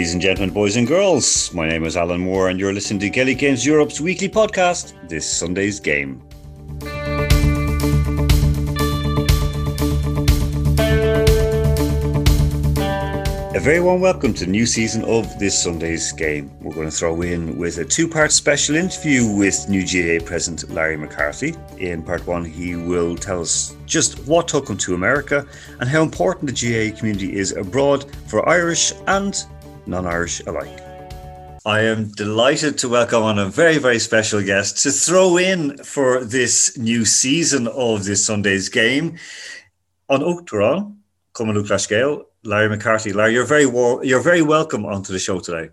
Ladies and gentlemen, boys and girls, my name is Alan Moore, and you're listening to Gaelic Games Europe's weekly podcast, This Sunday's Game. A very warm welcome to the new season of This Sunday's Game. We're going to throw in with a two part special interview with new GAA President Larry McCarthy. In part one, he will tell us just what took him to America and how important the GAA community is abroad for Irish and non Irish alike. I am delighted to welcome on a very, very special guest to throw in for this new season of this Sunday's game on Uachtaráin, Cumann Gale, Larry McCarthy. Larry, you're very war- you're very welcome onto the show today.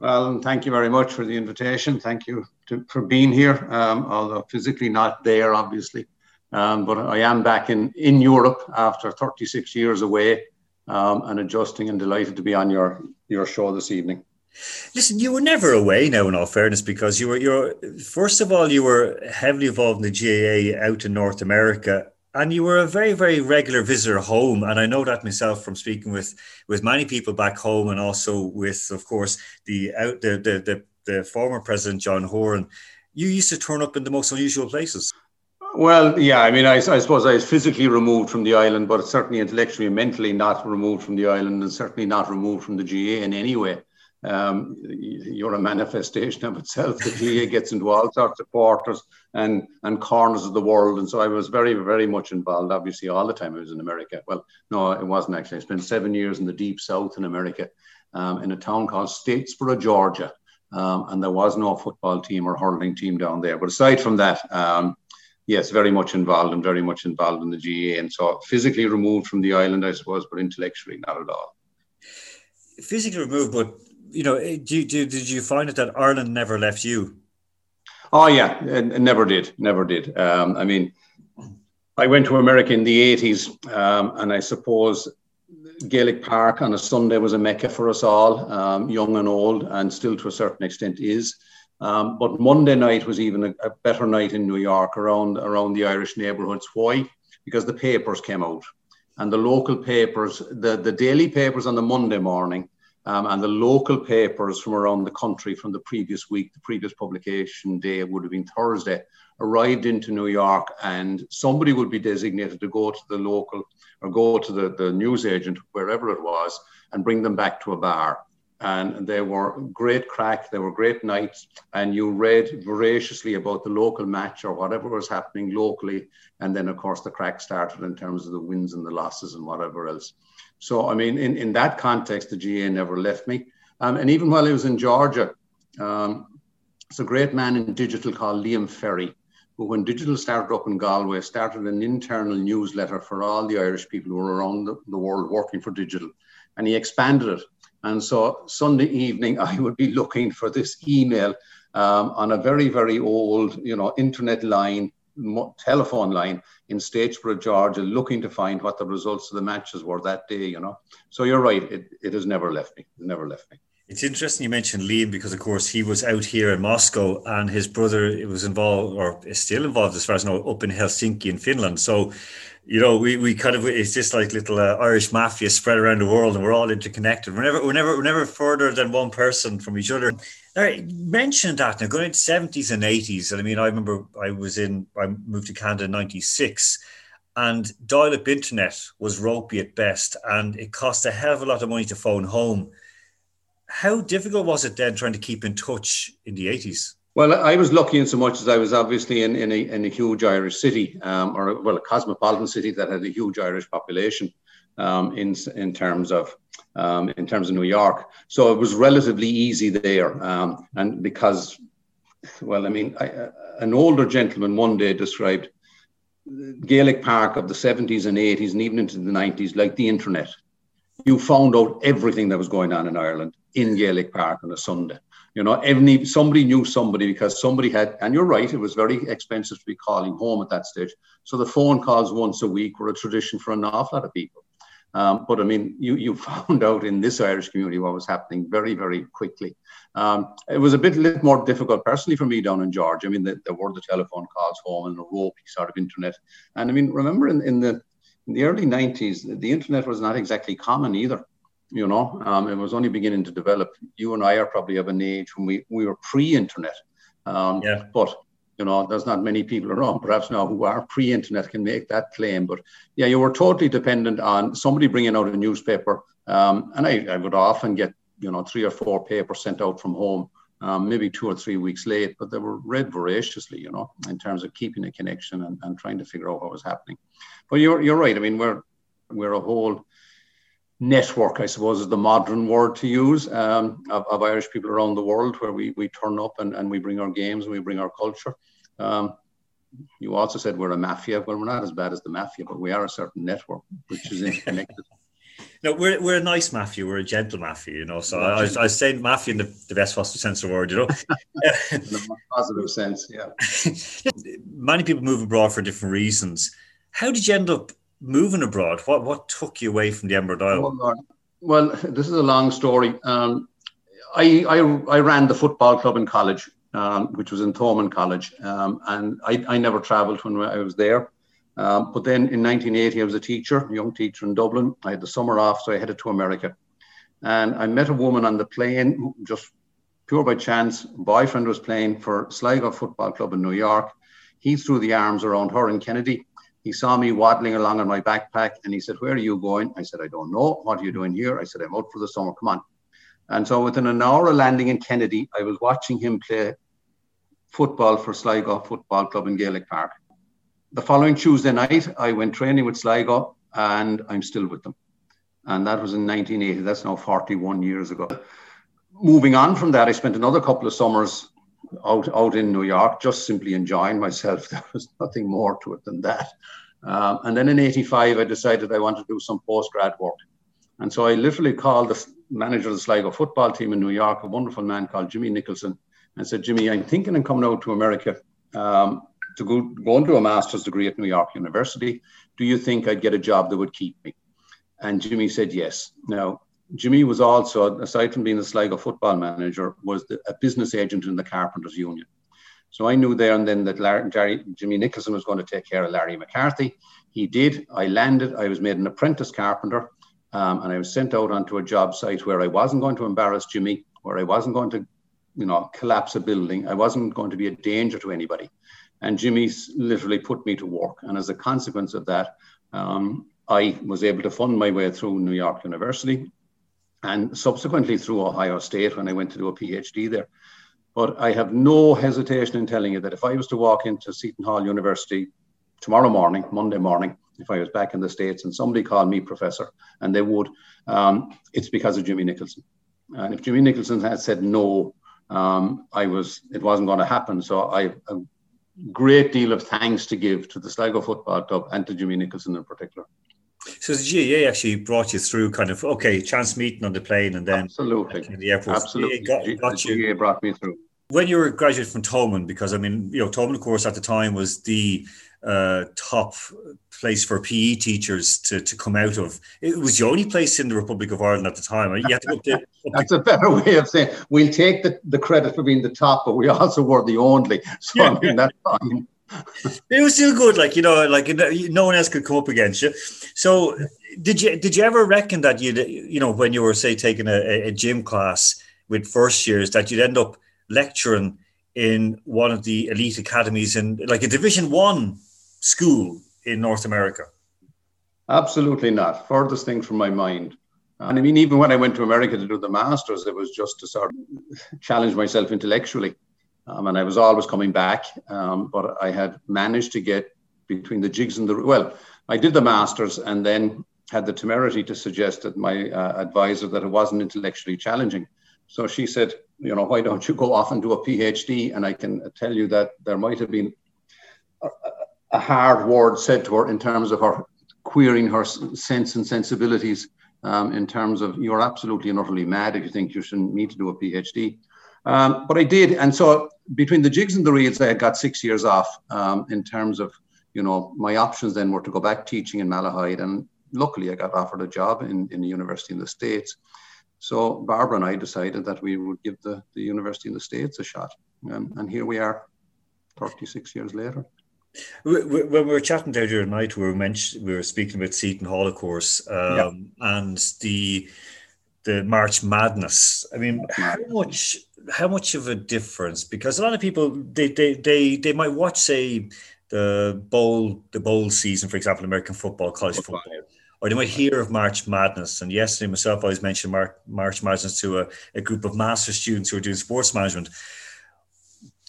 Well, thank you very much for the invitation. Thank you to, for being here, um, although physically not there, obviously. Um, but I am back in, in Europe after 36 years away um, and adjusting and delighted to be on your, your show this evening. Listen, you were never away now, in all fairness, because you were you're first of all you were heavily involved in the GAA out in North America, and you were a very very regular visitor home. And I know that myself from speaking with with many people back home, and also with, of course, the out the the the, the former president John Horan. You used to turn up in the most unusual places. Well, yeah, I mean, I, I, suppose I was physically removed from the island, but certainly intellectually and mentally not removed from the island, and certainly not removed from the GAA in any way. Um, you're a manifestation of itself. The GAA gets into all sorts of quarters and, and corners of the world. And so I was very, very much involved, obviously, all the time I was in America. Well, no, it wasn't actually. I spent seven years in the deep south in America um, in a town called Statesboro, Georgia. Um, and there was no football team or hurling team down there. But aside from that, um, yes, very much involved and very much involved in the GAA. And so physically removed from the island, I suppose, but intellectually not at all. Physically removed, but you know, eh, do, do, did you find it that Ireland never left you? Oh yeah, it, never did, never did. Um, I mean, I went to America in the '80s, um, and I suppose Gaelic Park on a Sunday was a mecca for us all, um, young and old, and still to a certain extent is. Um, but Monday night was even a, a, better night in New York around, around the Irish neighborhoods. Why? Because the papers came out. And the local papers, the, the daily papers on the Monday morning, um, and the local papers from around the country from the previous week, the previous publication day would have been Thursday, arrived into New York, and somebody would be designated to go to the local or go to the, the news agent, wherever it was, and bring them back to a bar and they were great crack. They were great nights, and you read voraciously about the local match or whatever was happening locally, and then of course the crack started in terms of the wins and the losses and whatever else. So I mean, in, in that context, the GAA never left me, um, and even while I was in Georgia, um, it's a great man in digital called Liam Ferrie. Who, when digital started up in Galway, started an internal newsletter for all the Irish people who were around the, the world working for digital. And he expanded it and so Sunday evening, I would be looking for this email um, on a very, very old, you know, internet line, telephone line in Statesboro, Georgia, looking to find what the results of the matches were that day, you know. So you're right, it, it has never left me, never left me. It's interesting you mentioned Liam because, of course, he was out here in Moscow and his brother was involved or is still involved, as far as I know, up in Helsinki in Finland. So you know, we, we kind of it's just like little uh, Irish mafia spread around the world, and we're all interconnected. We're never we're never we're never further than one person from each other. Now, mentioned that now going into seventies and eighties, and I mean, I remember I was in I moved to Canada in ninety six, and dial-up internet was ropey at best, and it cost a hell of a lot of money to phone home. How difficult was it then trying to keep in touch in the eighties? Well, I was lucky in so much as I was obviously in, in, a, in a huge Irish city, um, or well, a cosmopolitan city that had a huge Irish population um, in in terms of um, in terms of New York. So it was relatively easy there, um, and because, well, I mean, I, an older gentleman one day described Gaelic Park of the 70s and 80s and even into the 90s like the internet. You found out everything that was going on in Ireland in Gaelic Park on a Sunday. You know, somebody knew somebody because somebody had, and you're right, it was very expensive to be calling home at that stage. So the phone calls once a week were a tradition for an awful lot of people. Um, but I mean, you you found out in this Irish community what was happening very very quickly. Um, it was a bit little more difficult personally for me down in Georgia. I mean, the, there were the telephone calls home and the ropey sort of internet. And I mean, remember in, in the in the early 90s, the internet was not exactly common either. You know, um, it was only beginning to develop. You and I are probably of an age when we, we were pre-internet. Um, yeah. But you know, there's not many people around perhaps now who are pre-internet can make that claim. But yeah, you were totally dependent on somebody bringing out a newspaper. Um, and I, I would often get, you know, three or four papers sent out from home, um, maybe two or three weeks late, but they were read voraciously, you know, in terms of keeping a connection and, and trying to figure out what was happening. But you're, you're right. I mean, we're, we're a whole network, I suppose, is the modern word to use um, of, of, Irish people around the world, where we, we turn up and, and we bring our games and we bring our culture. Um, you also said we're a mafia. Well, we're not as bad as the mafia, but we are a certain network which is interconnected. no, we're, we're a nice mafia. We're a gentle mafia, you know. So I, I, was, I was saying mafia in the, the best possible sense of the word, you know. in a positive sense, yeah. Many people move abroad for different reasons. How did you end up moving abroad? What what took you away from the Emerald Isle? Well, well this is a long story. Um, I, I, I ran the football club in college, um, which was in Thomond College, um, and I, I never travelled when I was there. Um, but then in 1980, I was a teacher, a young teacher in Dublin. I had the summer off, so I headed to America. And I met a woman on the plane, just pure by chance. boyfriend was playing for Sligo Football Club in New York. He threw the arms around her in Kennedy he saw me waddling along on my backpack and he said, Where are you going? I said, I don't know. What are you doing here? I said, I'm out for the summer. Come on. And so within an hour of landing in Kennedy, I was watching him play football for Sligo Football Club in Gaelic Park. The following Tuesday night, I went training with Sligo and I'm still with them. And that was in 1980. That's now 41 years ago. Moving on from that, I spent another couple of summers out out in New York, just simply enjoying myself. There was nothing more to it than that. Um, and then in '85, I decided I wanted to do some post grad work, and so I literally called the manager of the Sligo football team in New York, a wonderful man called Jimmy Nicholson, and said, "Jimmy, I'm thinking of coming out to America." Um, to go, go into a master's degree at New York University, do you think I'd get a job that would keep me? And Jimmy said yes. Now, Jimmy was also, aside from being a Sligo football manager, was the, a business agent in the Carpenters Union. So I knew there and then that Larry, Jerry, Jimmy Nicholson was going to take care of Larry McCarthy. He did. I landed. I was made an apprentice carpenter, um, and I was sent out onto a job site where I wasn't going to embarrass Jimmy, where I wasn't going to, you know, collapse a building. I wasn't going to be a danger to anybody. And Jimmy literally put me to work. And as a consequence of that, um, I was able to fund my way through New York University and subsequently through Ohio State when I went to do a PhD there. But I have no hesitation in telling you that if I was to walk into Seton Hall University tomorrow morning, Monday morning, if I was back in the States and somebody called me professor, and they would, um, it's because of Jimmy Nicholson. And if Jimmy Nicholson had said no, um, I was, it wasn't going to happen. So I have a great deal of thanks to give to the Sligo Football Club and to Jimmy Nicholson in particular. So the GAA actually brought you through kind of okay, chance meeting on the plane and then absolutely in the airport. Absolutely, got, got you. GAA brought me through. When you were a graduate from Thomond, because I mean, you know, Thomond, of course, at the time was the uh, top place for PE teachers to, to come out of. It was the only place in the Republic of Ireland at the time. You had to to, That's a better way of saying we'll take the, the credit for being the top, but we also were the only. So yeah, I mean, that's fine it was still good. Like you know, like no one else could come up against you. So did you did you ever reckon that you'd you know when you were say taking a, a gym class with first years that you'd end up lecturing in one of the elite academies in like a Division One school in North America? Absolutely not. Furthest thing from my mind. And I mean, even when I went to America to do the masters, it was just to sort of challenge myself intellectually. Um, and I was always coming back, um, but I had managed to get between the jigs and the well. I did the masters and then had the temerity to suggest that my uh, advisor that it wasn't intellectually challenging. So she said, you know, why don't you go off and do a PhD? And I can tell you that there might have been a, a hard word said to her in terms of her queering her sense and sensibilities. Um, in terms of you're absolutely and utterly mad if you think you shouldn't need to do a PhD. Um, but I did, and so between the jigs and the reels, I had got six years off um, in terms of, you know, my options then were to go back teaching in Malahide, and luckily I got offered a job in, in the university in the States. So Barbara and I decided that we would give the, the university in the States a shot, and, and here we are, 36 years later. When we were chatting there during the night, we were mentioned, we were speaking about Seton Hall, of course, um, yeah. and the the March Madness. I mean, how much how much of a difference? Because a lot of people they they they, they might watch say the bowl the bowl season, for example, American football, college football, or they might hear of March Madness. And yesterday myself, I always mentioned March Madness to a, a group of master students who are doing sports management.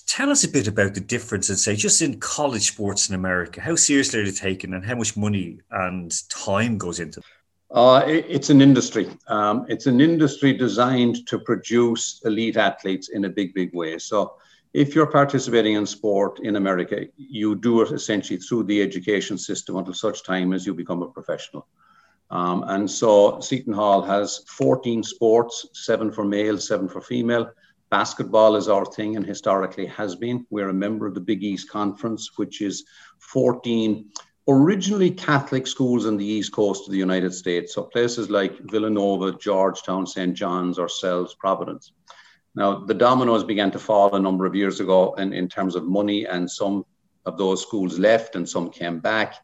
Tell us a bit about the difference and say just in college sports in America, how seriously are they taken and how much money and time goes into them? Uh, it, it's an industry. Um, it's an industry designed to produce elite athletes in a big, big way. So, if you're participating in sport in America, you do it essentially through the education system until such time as you become a professional. Um, and so, Seton Hall has 14 sports, seven for male, seven for female. Basketball is our thing and historically has been. We're a member of the Big East Conference, which is 14 originally Catholic schools on the East Coast of the United States, so places like Villanova, Georgetown, St. John's, ourselves, Providence. Now, the dominoes began to fall a number of years ago in, in terms of money, and some of those schools left and some came back.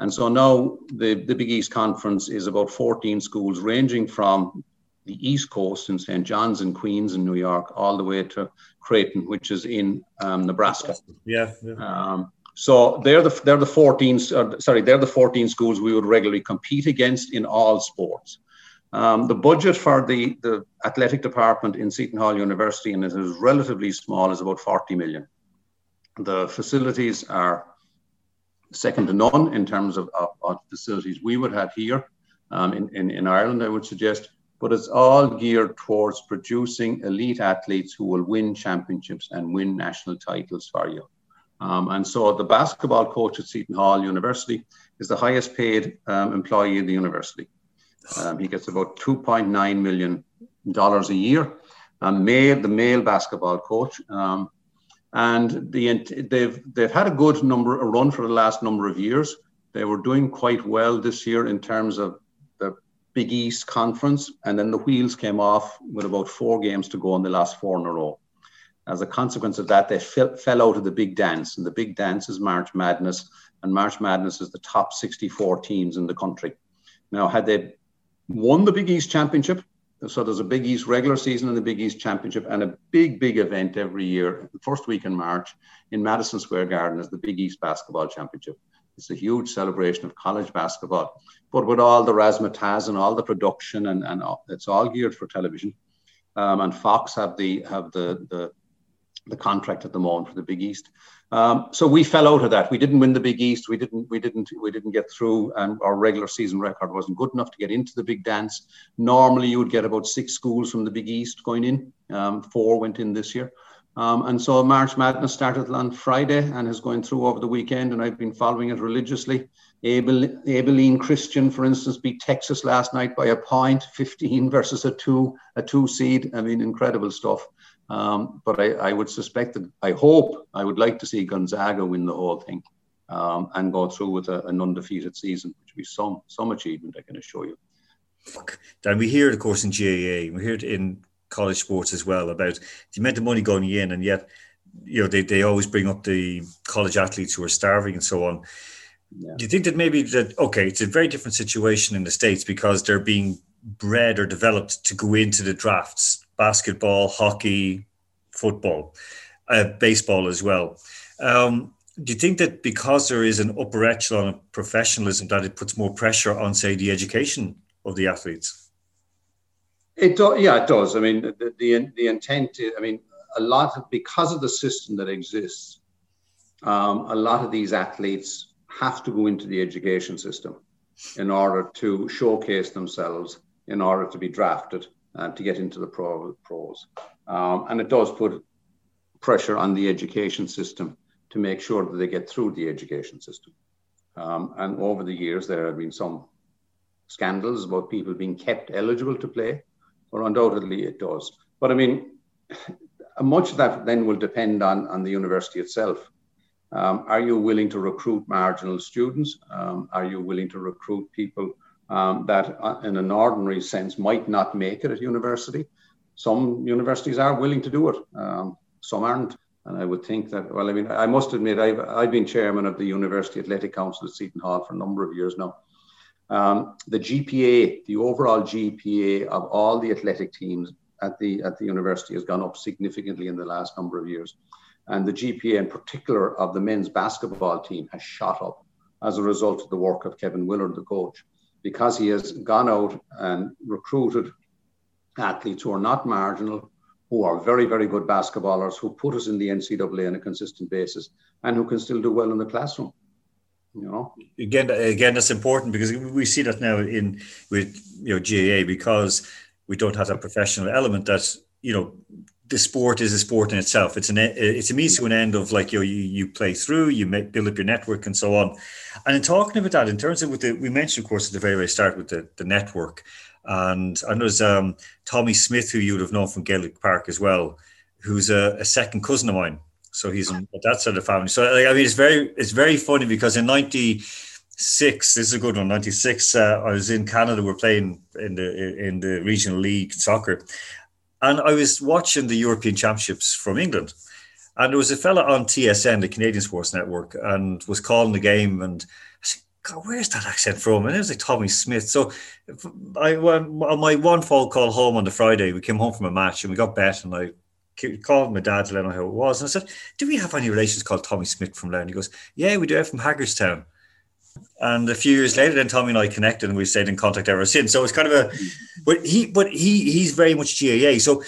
And so now the, the Big East Conference is about 14 schools ranging from the East Coast in St. John's and Queens in New York, all the way to Creighton, which is in um, Nebraska. Yeah. yeah. Um, so they're the they're the 14 uh, sorry they're the 14 schools we would regularly compete against in all sports. Um, the budget for the the athletic department in Seton Hall University and it is relatively small is about 40 million. The facilities are second to none in terms of, of, of facilities we would have here um, in, in, in Ireland, I would suggest but it's all geared towards producing elite athletes who will win championships and win national titles for you. Um, and so the basketball coach at Seton Hall University is the highest paid um, employee in the university. Um, he gets about $2.9 million a year. Um, male, the male basketball coach. Um, and the, they've, they've had a good number, a run for the last number of years. They were doing quite well this year in terms of the Big East Conference. And then the wheels came off with about four games to go in the last four in a row. As a consequence of that, they fell, fell out of the big dance, and the big dance is March Madness, and March Madness is the top 64 teams in the country. Now, had they won the Big East Championship, so there's a Big East regular season and the Big East Championship, and a big, big event every year, the first week in March in Madison Square Garden is the Big East Basketball Championship. It's a huge celebration of college basketball, but with all the razzmatazz and all the production, and, and all, it's all geared for television. Um, and Fox have the have the the the contract at the moment for the Big East. Um, so we fell out of that. We didn't win the Big East. We didn't. We didn't. We didn't get through, and our regular season record wasn't good enough to get into the big dance. Normally, you would get about six schools from the Big East going in. Um, four went in this year, um, and so March Madness started on Friday and is going through over the weekend. And I've been following it religiously. Abel, Abilene Christian, for instance, beat Texas last night by a point, 15 versus a two, a two seed. I mean, incredible stuff. Um, but I, I, would suspect that I hope I would like to see Gonzaga win the whole thing um, and go through with a, an undefeated season, which would be some some achievement, I can assure you. Dan, we hear, it, of course, in GAA, we hear it in college sports as well about the amount of money going in, and yet, you know, they, they always bring up the college athletes who are starving and so on. Yeah. Do you think that maybe that okay, it's a very different situation in the states because they're being bred or developed to go into the drafts basketball, hockey, football, uh, baseball as well. Um, do you think that because there is an upper echelon of professionalism, that it puts more pressure on, say, the education of the athletes? It do, yeah, it does. I mean, the, the, the intent. Is, I mean, a lot of, because of the system that exists. Um, a lot of these athletes have to go into the education system in order to showcase themselves, in order to be drafted, uh, to get into the pro, pros. Um, and it does put pressure on the education system to make sure that they get through the education system. Um, and over the years, there have been some scandals about people being kept eligible to play, or undoubtedly it does. But I mean, much of that then will depend on, on the university itself. Um, are you willing to recruit marginal students? Um, are you willing to recruit people um, that, uh, in an ordinary sense, might not make it at university. Some universities are willing to do it, um, some aren't. And I would think that, well, I mean, I must admit, I've, I've been chairman of the University Athletic Council at Seton Hall for a number of years now. Um, the GPA, the overall GPA of all the athletic teams at the at the university has gone up significantly in the last number of years, and the GPA in particular of the men's basketball team has shot up as a result of the work of Kevin Willard, the coach, because he has gone out and recruited athletes who are not marginal, who are very, very good basketballers, who put us in the NCAA on a consistent basis, and who can still do well in the classroom. You know? Again, again, that's important because we see that now in with you know GAA because we don't have that professional element that you know the sport is a sport in itself. It's an it's a means to an end of like you know, you you play through, you make, build up your network and so on. And in talking about that, in terms of with the we mentioned, of course, at the very very start with the the network, and I know um, Tommy Smith who you would have known from Gaelic Park as well, who's a, a second cousin of mine. So he's in that side of family. So like, I mean, it's very it's very funny because in ninety six, this is a good one. Ninety six, uh, I was in Canada. We're playing in the in the regional league soccer, and I was watching the European Championships from England. And there was a fella on TSN, the Canadian Sports Network, and was calling the game. And I said, God, where's that accent from? And it was like Tommy Smith. So I went on my one phone call home on the Friday. We came home from a match and we got bet, and I called my dad to let him know who it was. And I said, Do we have any relations called Tommy Smith from? And he goes, Yeah, we do have from Haggardstown. And a few years later, then Tommy and I connected, and we've stayed in contact ever since. So it's kind of a, but he, but he, he's very much GAA. So,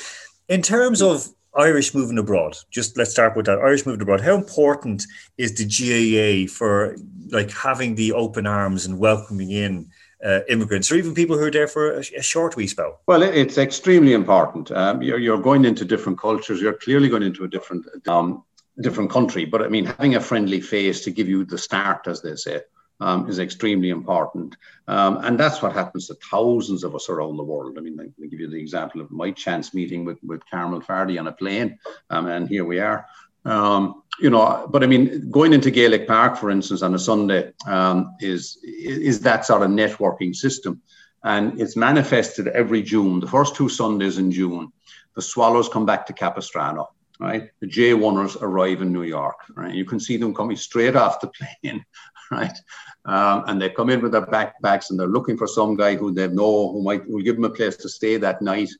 in terms of Irish moving abroad, just let's start with that. Irish moving abroad. How important is the GAA for like having the open arms and welcoming in uh, immigrants or even people who are there for a, a short wee spell? Well, it's extremely important. Um, you're, you're, going into different cultures. You're clearly going into a different um, different country. But I mean, having a friendly face to give you the start, as they say, um, is extremely important. Um, and that's what happens to thousands of us around the world. I mean, let me give you the example of my chance meeting with, with Carmel Fardy on a plane, um, and here we are. Um, you know, but I mean, going into Gaelic Park, for instance, on a Sunday um, is is that sort of networking system, and it's manifested every June. The first two Sundays in June, the Swallows come back to Capistrano right? The J1ers arrive in New York, right? You can see them coming straight off the plane, right? Um, and they come in with their backpacks and they're looking for some guy who they know who might will give them a place to stay that night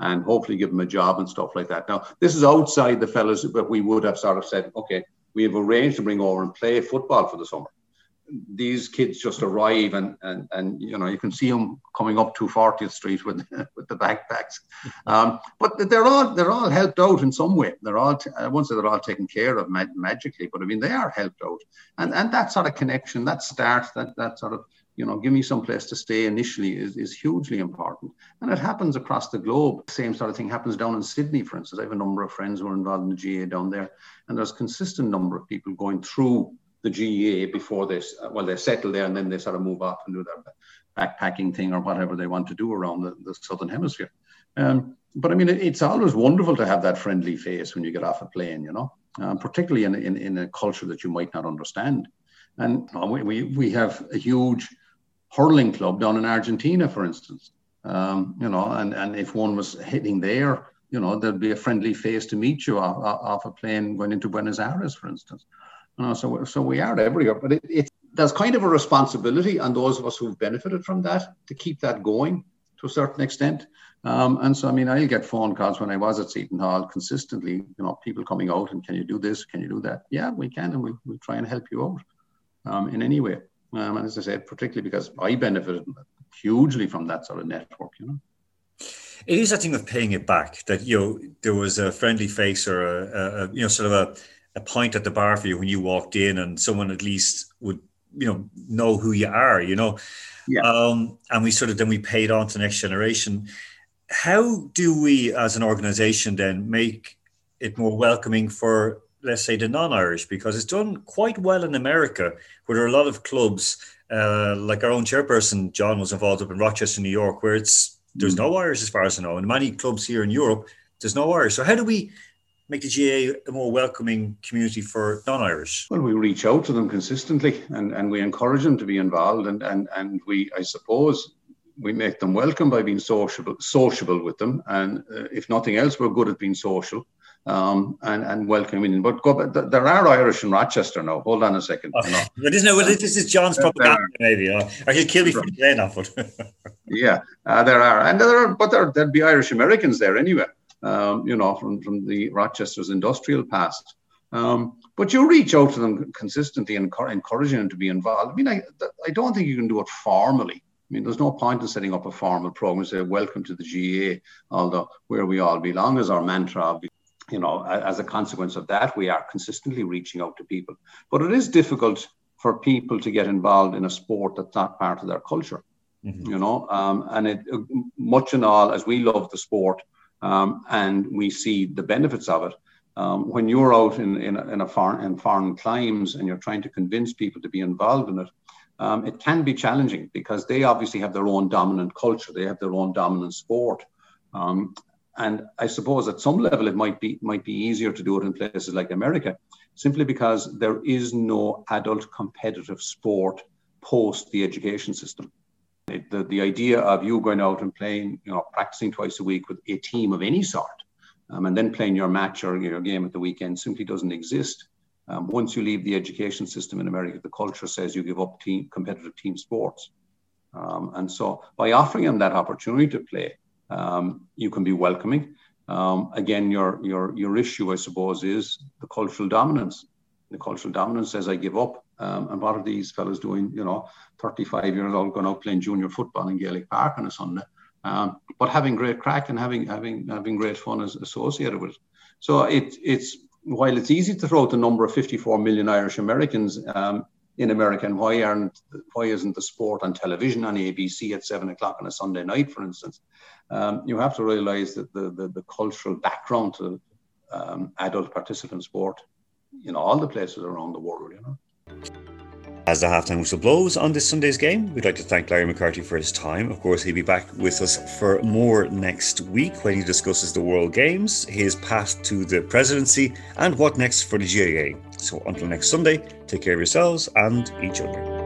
and hopefully give them a job and stuff like that. Now, this is outside the fellas but we would have sort of said, okay, we have arranged to bring over and play football for the summer these kids just arrive and, and, and you know you can see them coming up to 40th Street with with the backpacks, um, but they're all they're all helped out in some way. They're all I won't say they're all taken care of mag- magically, but I mean they are helped out, and and that sort of connection, that start, that that sort of you know give me some place to stay initially is, is hugely important, and it happens across the globe. Same sort of thing happens down in Sydney, for instance. I have a number of friends who are involved in the GAA down there, and there's a consistent number of people going through the GAA before this. Well, they settle there and then they sort of move off and do their backpacking thing or whatever they want to do around the, the southern hemisphere. Um, but I mean, it, it's always wonderful to have that friendly face when you get off a plane, you know, um, particularly in, in, in a culture that you might not understand. And we, we, have a huge hurling club down in Argentina, for instance. Um, you know, and, and if one was heading there, you know, there'd be a friendly face to meet you off, off a plane going into Buenos Aires, for instance. So, so we are everywhere, but it, it, there's kind of a responsibility on those of us who've benefited from that to keep that going to a certain extent. Um, and so, I mean, I'll get phone calls when I was at Seton Hall consistently, you know, people coming out and can you do this? Can you do that? Yeah, we can. And we'll, we'll try and help you out um, in any way. Um, and as I said, particularly because I benefited hugely from that sort of network, you know. It is a thing of paying it back that, you know, there was a friendly face or a, a you know, sort of a, a point at the bar for you when you walked in, and someone at least would you know know who you are. You know, yeah. Um, and we sort of then we paid on to the next generation. How do we, as an organization, then make it more welcoming for, let's say, the non-Irish? Because it's done quite well in America, where there are a lot of clubs, uh, like our own chairperson John was involved up in Rochester, New York, where it's there's mm. no Irish as far as I know, and many clubs here in Europe there's no Irish. So how do we make the GAA a more welcoming community for non-Irish? Well, we reach out to them consistently and, and we encourage them to be involved and, and, and we, I suppose, we make them welcome by being sociable, sociable with them. And uh, if nothing else, we're good at being social. um, and, and welcoming. But go, but there are Irish in Rochester now. Hold on a second. Oh, know. But isn't? Well, this is John's propaganda, maybe, or, or he'll kill me for saying that. Yeah, uh, there are, and there are, but there there'd be Irish Americans there anyway. Um, you know, from from the Rochester's industrial past. Um, but you reach out to them consistently and encouraging them to be involved. I mean, I, I don't think you can do it formally. I mean, there's no point in setting up a formal program and say, welcome to the GAA, although where we all belong is our mantra. You know, as a consequence of that, we are consistently reaching out to people. But it is difficult for people to get involved in a sport that's not part of their culture. Mm-hmm. You know, um, and it much and all as we love the sport um, and we see the benefits of it. Um, when you're out in, in, in a foreign in foreign climes and you're trying to convince people to be involved in it, um, it can be challenging because they obviously have their own dominant culture, they have their own dominant sport. Um, and I suppose at some level it might be might be easier to do it in places like America, simply because there is no adult competitive sport post the education system. It, the, the idea of you going out and playing, you know, practicing twice a week with a team of any sort, um, and then playing your match or your game at the weekend simply doesn't exist. Um, once you leave the education system in America, the culture says you give up team competitive team sports. Um, and so by offering them that opportunity to play, um, you can be welcoming. Um, again, your, your, your issue, I suppose, is the cultural dominance. The cultural dominance says, I give up. Um, and what are these fellas doing, you know, 35 years old, going out playing junior football in Gaelic Park on a Sunday, um, but having great crack and having, having, having great fun is associated with it. So it, it's while it's easy to throw out the number of 54 million Irish Americans um, in America, and why aren't why isn't the sport on television on ABC at seven o'clock on a Sunday night, for instance? Um, you have to realise that the, the, the cultural background to um, adult participant sport, know, all the places around the world, you know. As the halftime whistle blows on this Sunday's game, we'd like to thank Larry McCarthy for his time. Of course, he'll be back with us for more next week when he discusses the World Games, his path to the presidency, and what next for the GAA. So until next Sunday, take care of yourselves and each other.